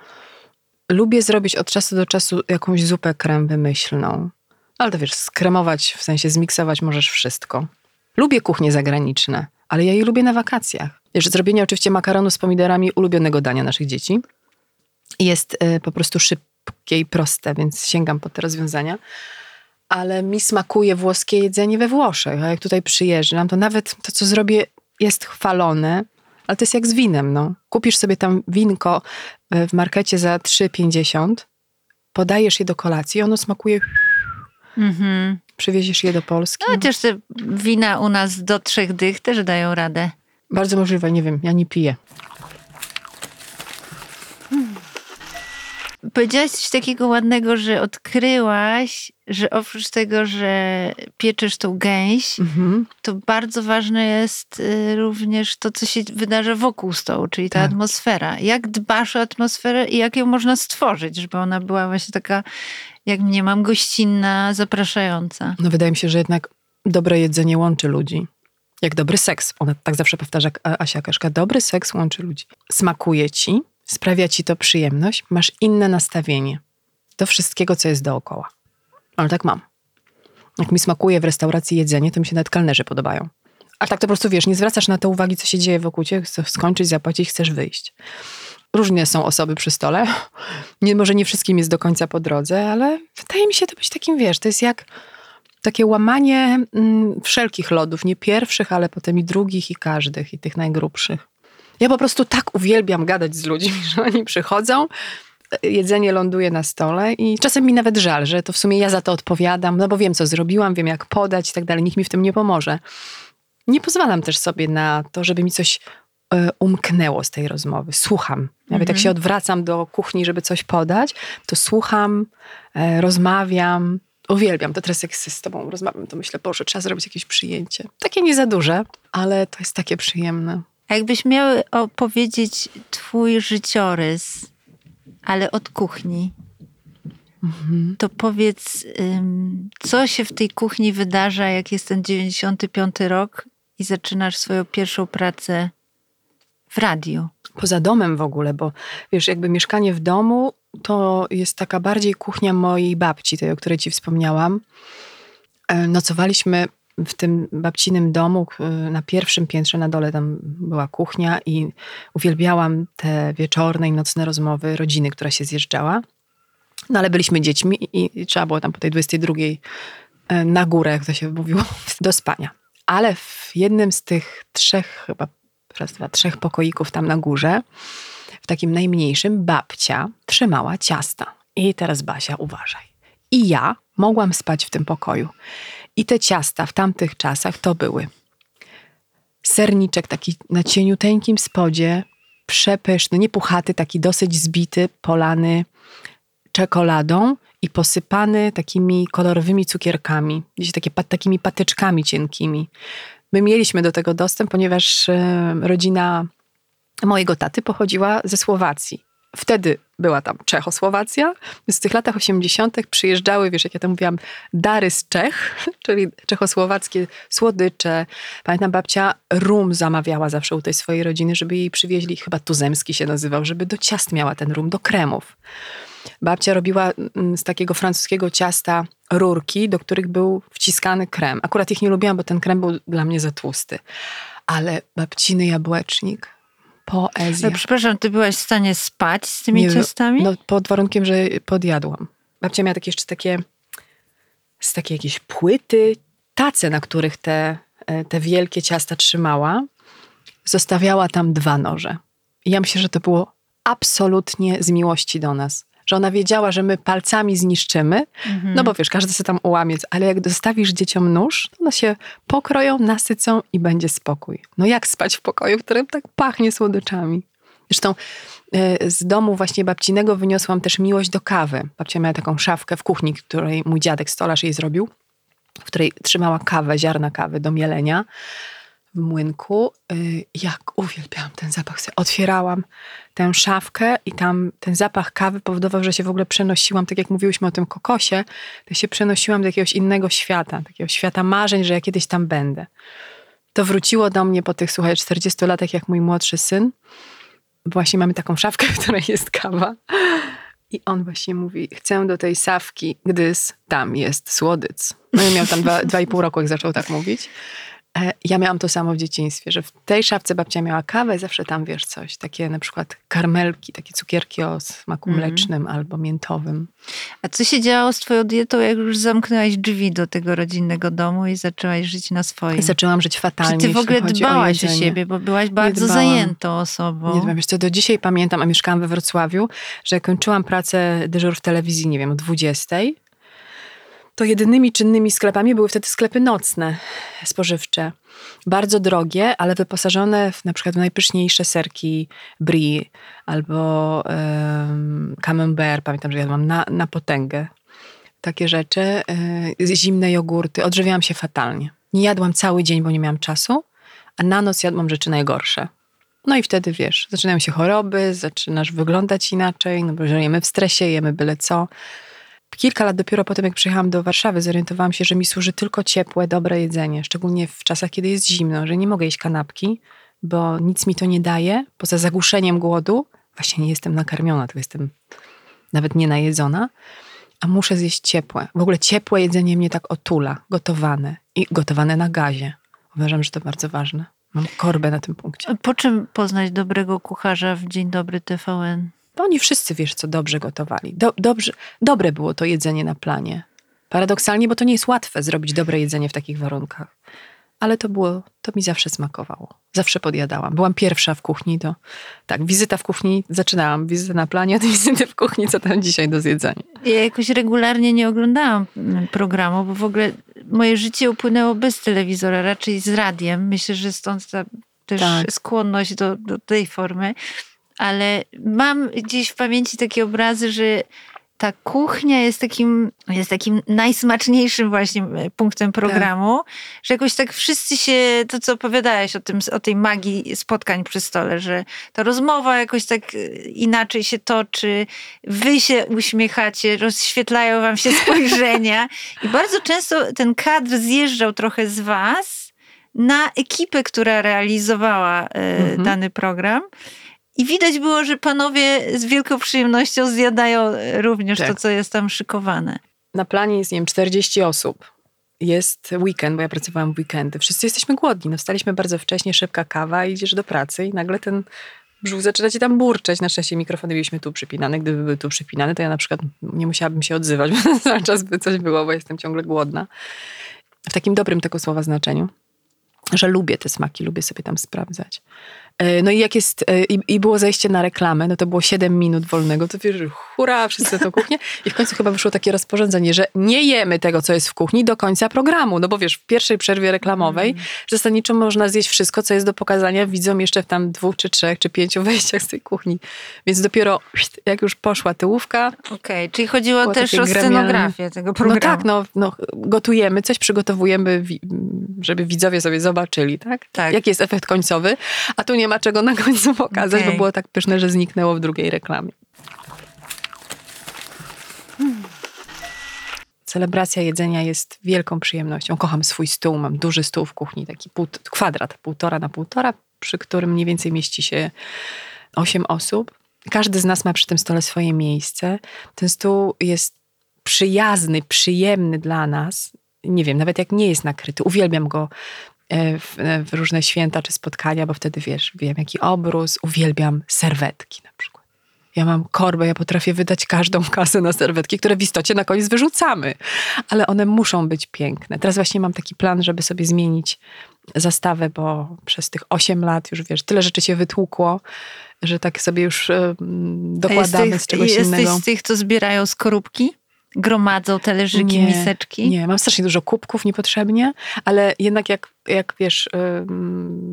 Lubię zrobić od czasu do czasu jakąś zupę krem wymyślną. Ale to wiesz, skremować, w sensie zmiksować możesz wszystko. Lubię kuchnie zagraniczne, ale ja je lubię na wakacjach. Wiesz, zrobienie oczywiście makaronu z pomidorami ulubionego dania naszych dzieci jest y, po prostu szybkie i proste, więc sięgam po te rozwiązania. Ale mi smakuje włoskie jedzenie we Włoszech. A jak tutaj przyjeżdżam, to nawet to, co zrobię, jest chwalone, ale to jest jak z winem. No. Kupisz sobie tam winko e, w markecie za 3,50, podajesz je do kolacji, ono smakuje Mhm. przywieziesz je do Polski. No chociaż te wina u nas do trzech dych też dają radę. Bardzo możliwe, nie wiem, ja nie piję. Powiedziałaś coś takiego ładnego, że odkryłaś, że oprócz tego, że pieczesz tą gęś, Mhm. to bardzo ważne jest y, również to, co się wydarza wokół stołu, czyli ta Tak. atmosfera. Jak dbasz o atmosferę i jak ją można stworzyć, żeby ona była właśnie taka, jak mnie mam, gościnna, zapraszająca. No wydaje mi się, że jednak dobre jedzenie łączy ludzi. Jak dobry seks. Ona tak zawsze powtarza Asia Kaszka. Dobry seks łączy ludzi. Smakuje ci, sprawia ci to przyjemność, masz inne nastawienie do wszystkiego, co jest dookoła. Ale tak mam. Jak mi smakuje w restauracji jedzenie, to mi się nawet kelnerzy podobają. A tak to po prostu wiesz, nie zwracasz na to uwagi, co się dzieje wokół ciebie, chcesz skończyć, zapłacić, chcesz wyjść. Różnie są osoby przy stole. Nie, może nie wszystkim jest do końca po drodze, ale wydaje mi się to być takim, wiesz, to jest jak takie łamanie mm, wszelkich lodów, nie pierwszych, ale potem i drugich, i każdych, i tych najgrubszych. Ja po prostu tak uwielbiam gadać z ludźmi, że oni przychodzą, jedzenie ląduje na stole i czasem mi nawet żal, że to w sumie ja za to odpowiadam, no bo wiem, co zrobiłam, wiem, jak podać i tak dalej, nikt mi w tym nie pomoże. Nie pozwalam też sobie na to, żeby mi coś e, umknęło z tej rozmowy. Słucham. Nawet jak się odwracam do kuchni, żeby coś podać, to słucham, e, rozmawiam. Uwielbiam to teraz, jak z tobą rozmawiam, to myślę, Boże, trzeba zrobić jakieś przyjęcie. Takie nie za duże, ale to jest takie przyjemne. A jakbyś miał opowiedzieć twój życiorys, ale od kuchni, to powiedz, co się w tej kuchni wydarza, jak jest ten 95 rok i zaczynasz swoją pierwszą pracę w radiu. Poza domem w ogóle, bo wiesz, jakby mieszkanie w domu to jest taka bardziej kuchnia mojej babci, tej, o której ci wspomniałam. E, Nocowaliśmy w tym babcinym domu na pierwszym piętrze, na dole tam była kuchnia i uwielbiałam te wieczorne i nocne rozmowy rodziny, która się zjeżdżała. No ale byliśmy dziećmi i, i trzeba było tam po tej 22 e, na górę, jak to się mówiło, do spania. Ale w jednym z tych trzech, chyba raz, dwa, trzech pokoików tam na górze, w takim najmniejszym, babcia trzymała ciasta. I teraz Basia, uważaj. I ja mogłam spać w tym pokoju. I te ciasta w tamtych czasach to były serniczek taki na cieniuteńkim spodzie, przepyszny, nie puchaty, taki dosyć zbity, polany czekoladą i posypany takimi kolorowymi cukierkami, gdzieś takie, takimi patyczkami cienkimi. My mieliśmy do tego dostęp, ponieważ rodzina mojego taty pochodziła ze Słowacji. Wtedy była tam Czechosłowacja, w tych latach 80. przyjeżdżały, wiesz, jak ja to mówiłam, dary z Czech, czyli czechosłowackie słodycze. Pamiętam, babcia rum zamawiała zawsze u tej swojej rodziny, żeby jej przywieźli, chyba tuzemski się nazywał, żeby do ciast miała ten rum, do kremów. Babcia robiła mm, z takiego francuskiego ciasta rurki, do których był wciskany krem. Akurat ich nie lubiłam, bo ten krem był dla mnie za tłusty. Ale babciny jabłecznik, poezja. No, przepraszam, ty byłaś w stanie spać z tymi Nie, ciastami? No pod warunkiem, że podjadłam. Babcia miała takie jeszcze takie, z takie jakieś płyty, tace, na których te, e, te wielkie ciasta trzymała. Zostawiała tam dwa noże. I ja myślę, że to było absolutnie z miłości do nas. Że ona wiedziała, że my palcami zniszczymy, Mhm. no bo wiesz, każdy się tam ułamie, ale jak dostawisz dzieciom nóż, to one się pokroją, nasycą i będzie spokój. No jak spać w pokoju, w którym tak pachnie słodyczami? Zresztą e, z domu właśnie babcinego wyniosłam też miłość do kawy. Babcia miała taką szafkę w kuchni, której mój dziadek stolarz jej zrobił, w której trzymała kawę, ziarna kawy do mielenia w młynku. Y, Jak uwielbiałam ten zapach. Otwierałam tę szafkę i tam ten zapach kawy powodował, że się w ogóle przenosiłam, tak jak mówiłyśmy o tym kokosie, to się przenosiłam do jakiegoś innego świata, takiego świata marzeń, że ja kiedyś tam będę. To wróciło do mnie po tych, słuchaj, 40 latach, jak mój młodszy syn. Właśnie mamy taką szafkę, w której jest kawa. I on właśnie mówi, chcę do tej sawki, gdyż tam jest słodyc. No ja miał tam dwa, dwa i pół roku, jak zaczął tak mówić. E, Ja miałam to samo w dzieciństwie, że w tej szafce babcia miała kawę, zawsze tam wiesz coś, takie na przykład karmelki, takie cukierki o smaku Mhm. mlecznym albo miętowym. A co się działo z twoją dietą, jak już zamknęłaś drzwi do tego rodzinnego domu i zaczęłaś żyć na swoim? Zaczęłam żyć Czy fatalnie. ty w ogóle dbałaś o, jedzenie. siebie, bo byłaś bardzo dbałam. zajętą osobą. Nie wiem, wiesz co, do dzisiaj pamiętam, a mieszkałam we Wrocławiu, że kończyłam pracę dyżur w telewizji, nie wiem, o 20. to jedynymi czynnymi sklepami były wtedy sklepy nocne, spożywcze. Bardzo drogie, ale wyposażone w na przykład w najpyszniejsze serki brie albo um, camembert. Pamiętam, że jadłam na, na potęgę. Takie rzeczy. Y, zimne jogurty. Odżywiałam się fatalnie. Nie jadłam cały dzień, bo nie miałam czasu, a na noc jadłam rzeczy najgorsze. No i wtedy wiesz, zaczynają się choroby, zaczynasz wyglądać inaczej, no bo żyjemy w stresie, jemy byle co kilka lat dopiero potem, jak przyjechałam do Warszawy, zorientowałam się, że mi służy tylko ciepłe, dobre jedzenie, szczególnie w czasach, kiedy jest zimno, że nie mogę jeść kanapki, bo nic mi to nie daje, poza zagłuszeniem głodu. Właśnie nie jestem nakarmiona, to jestem nawet nie najedzona, a muszę zjeść ciepłe. W ogóle ciepłe jedzenie mnie tak otula, gotowane i gotowane na gazie. Uważam, że to bardzo ważne. Mam korbę na tym punkcie. Po czym poznać dobrego kucharza w Dzień Dobry TVN? Bo oni wszyscy, wiesz co, dobrze gotowali. Do, dobrze, dobre było to jedzenie na planie. Paradoksalnie, bo to nie jest łatwe zrobić dobre jedzenie w takich warunkach. Ale to było, to mi zawsze smakowało. Zawsze podjadałam. Byłam pierwsza w kuchni, to tak, wizyta w kuchni, zaczynałam wizytę na planie, od wizyty w kuchni, co tam dzisiaj do zjedzenia. Ja jakoś regularnie nie oglądałam programu, bo w ogóle moje życie upłynęło bez telewizora, raczej z radiem. Myślę, że stąd ta też tak. skłonność do, do tej formy ale mam gdzieś w pamięci takie obrazy, że ta kuchnia jest takim, jest takim najsmaczniejszym właśnie e, punktem programu, tak. że jakoś tak wszyscy się, to co opowiadałeś o, tym, o tej magii spotkań przy stole, że ta rozmowa jakoś tak e, inaczej się toczy, wy się uśmiechacie, rozświetlają wam się spojrzenia i bardzo często ten kadr zjeżdżał trochę z was na ekipę, która realizowała e, mhm. dany program. I widać było, że panowie z wielką przyjemnością zjadają również tak. to, co jest tam szykowane. Na planie jest, nie wiem, 40 osób. Jest weekend, bo ja pracowałam w weekendy. Wszyscy jesteśmy głodni. No, wstaliśmy bardzo wcześnie, szybka kawa, idziesz do pracy i nagle ten brzuch zaczyna ci tam burczeć. Na szczęście mikrofony mieliśmy tu przypinane. Gdyby były tu przypinane, to ja na przykład nie musiałabym się odzywać, bo cały czas by coś było, bo jestem ciągle głodna. W takim dobrym tego słowa znaczeniu, że lubię te smaki, lubię sobie tam sprawdzać. E, no i jak jest, e, i, i, było zejście na reklamę, no to było 7 minut wolnego, to wiesz, hura, wszyscy na kuchnię. I w końcu chyba wyszło takie rozporządzenie, że nie jemy tego, co jest w kuchni do końca programu. No bo wiesz, w pierwszej przerwie reklamowej mm. zasadniczo można zjeść wszystko, co jest do pokazania widzom jeszcze w tam dwóch, czy trzech, czy pięciu wejściach z tej kuchni. Więc dopiero jak już poszła tyłówka. Okej, okay, czyli chodziło też o scenografię tego programu. No tak, no, no gotujemy, coś przygotowujemy, żeby widzowie sobie zobaczyli, tak? tak. Jaki jest efekt końcowy. A tu nie nie ma czego na końcu pokazać, okay. bo było tak pyszne, że zniknęło w drugiej reklamie. Hmm. Celebracja jedzenia jest wielką przyjemnością. Kocham swój stół, mam duży stół w kuchni, taki pół, kwadrat, półtora na półtora, przy którym mniej więcej mieści się osiem osób. Każdy z nas ma przy tym stole swoje miejsce. Ten stół jest przyjazny, przyjemny dla nas. Nie wiem, nawet jak nie jest nakryty, uwielbiam go w, e, w, różne święta czy spotkania, bo wtedy wiesz, wiem jaki obrus, uwielbiam serwetki na przykład. Ja mam korbę, ja potrafię wydać każdą kasę na serwetki, które w istocie na koniec wyrzucamy, ale one muszą być piękne. Teraz właśnie mam taki plan, żeby sobie zmienić zastawę, bo przez tych 8 lat już wiesz, tyle rzeczy się wytłukło, że tak sobie już y, dokładamy tych, z czegoś jesteś innego. Jesteś z tych, co zbierają skorupki? Gromadzą talerzyki, nie, miseczki? Nie, mam strasznie dużo kubków niepotrzebnie, ale jednak jak, jak wiesz,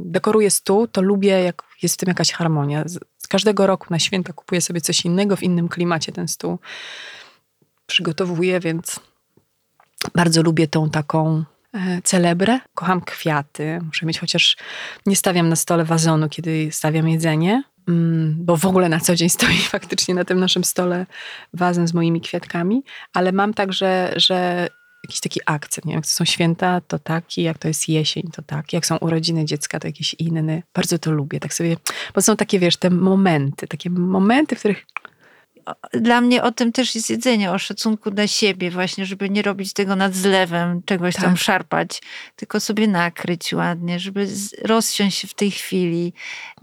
dekoruję stół, to lubię, jak jest w tym jakaś harmonia. Z każdego roku na święta kupuję sobie coś innego, w innym klimacie ten stół przygotowuję, więc bardzo lubię tą taką e, celebrę. Kocham kwiaty. Muszę mieć chociaż, nie stawiam na stole wazonu, kiedy stawiam jedzenie, bo w ogóle na co dzień stoi faktycznie na tym naszym stole wazem z moimi kwiatkami, ale mam także, że jakiś taki akcent, nie jak to są święta, to taki, jak to jest jesień, to tak, jak są urodziny dziecka, to jakiś inny. Bardzo to lubię, tak sobie, bo są takie, wiesz, te momenty, takie momenty, w których dla mnie o tym też jest jedzenie, o szacunku dla siebie, właśnie, żeby nie robić tego nad zlewem, czegoś tak. tam szarpać, tylko sobie nakryć ładnie, żeby rozsiąść się w tej chwili,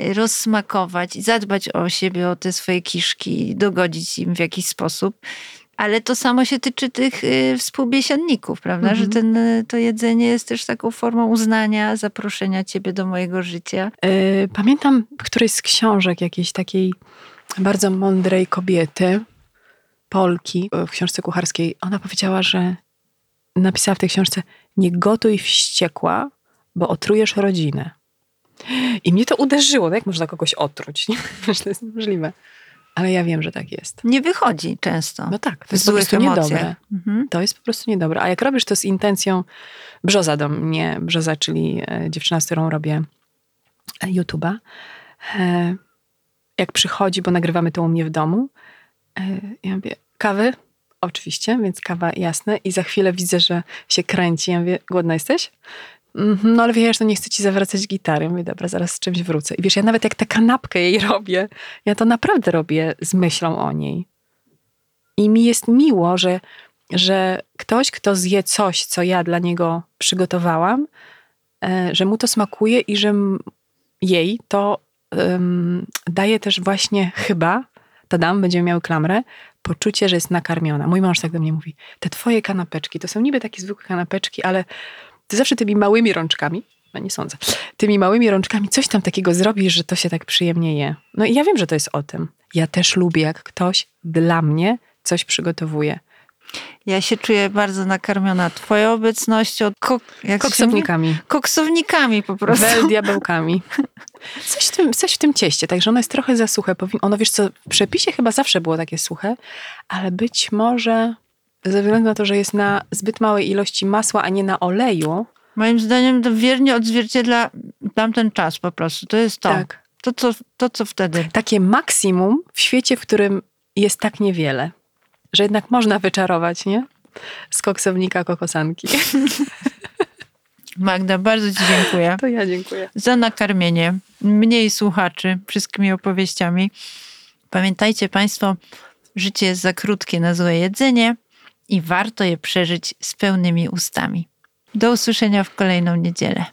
y, rozsmakować i zadbać o siebie, o te swoje kiszki, dogodzić im w jakiś sposób. Ale to samo się tyczy tych y, współbiesiadników, prawda? Mhm. Że ten, y, to jedzenie jest też taką formą uznania, zaproszenia ciebie do mojego życia. Pamiętam którejś z książek jakiejś takiej bardzo mądrej kobiety, Polki w książce kucharskiej, ona powiedziała, że napisała w tej książce: Nie gotuj wściekła, bo otrujesz rodzinę. I mnie to uderzyło. No jak można kogoś otruć? Nie? to jest niemożliwe. Ale ja wiem, że tak jest. Nie wychodzi często. No tak, to jest po prostu niedobre. Mhm. To jest po prostu niedobre. A jak robisz to z intencją, Brzoza do mnie, Brzoza, czyli e, dziewczyna, z którą robię e, YouTube'a, e, jak przychodzi, bo nagrywamy to u mnie w domu, ja mówię, kawy? Oczywiście, więc kawa jasne. I za chwilę widzę, że się kręci. Ja mówię, głodna jesteś? Mhm, no ale wiesz, no nie chcę ci zawracać gitary. Mówię, dobra, zaraz z czymś wrócę. I wiesz, ja nawet jak tę kanapkę jej robię, ja to naprawdę robię z myślą o niej. I mi jest miło, że, że ktoś, kto zje coś, co ja dla niego przygotowałam, e, że mu to smakuje i że jej to um, daje też właśnie chyba, to dam, będziemy miały klamrę, poczucie, że jest nakarmiona. Mój mąż tak do mnie mówi, te twoje kanapeczki, to są niby takie zwykłe kanapeczki, ale ty zawsze tymi małymi rączkami, no nie sądzę, tymi małymi rączkami coś tam takiego zrobisz, że to się tak przyjemnie je. No i ja wiem, że to jest o tym. Ja też lubię, jak ktoś dla mnie coś przygotowuje. Ja się czuję bardzo nakarmiona Twoją obecnością. Kok, koksownikami. Koksownikami po prostu. Wel diabełkami. Coś w, tym, coś w tym cieście, także ono jest trochę za suche. Ono, wiesz co, w przepisie chyba zawsze było takie suche, ale być może ze względu na to, że jest na zbyt małej ilości masła, a nie na oleju. Moim zdaniem to wiernie odzwierciedla tamten czas po prostu. To jest to. Tak. To, co, to, co wtedy. Takie maksimum w świecie, w którym jest tak niewiele. Że jednak można wyczarować, nie? Z koksownika kokosanki. Magda, bardzo Ci dziękuję. To ja dziękuję. Za nakarmienie mniej słuchaczy wszystkimi opowieściami. Pamiętajcie Państwo, życie jest za krótkie na złe jedzenie i warto je przeżyć z pełnymi ustami. Do usłyszenia w kolejną niedzielę.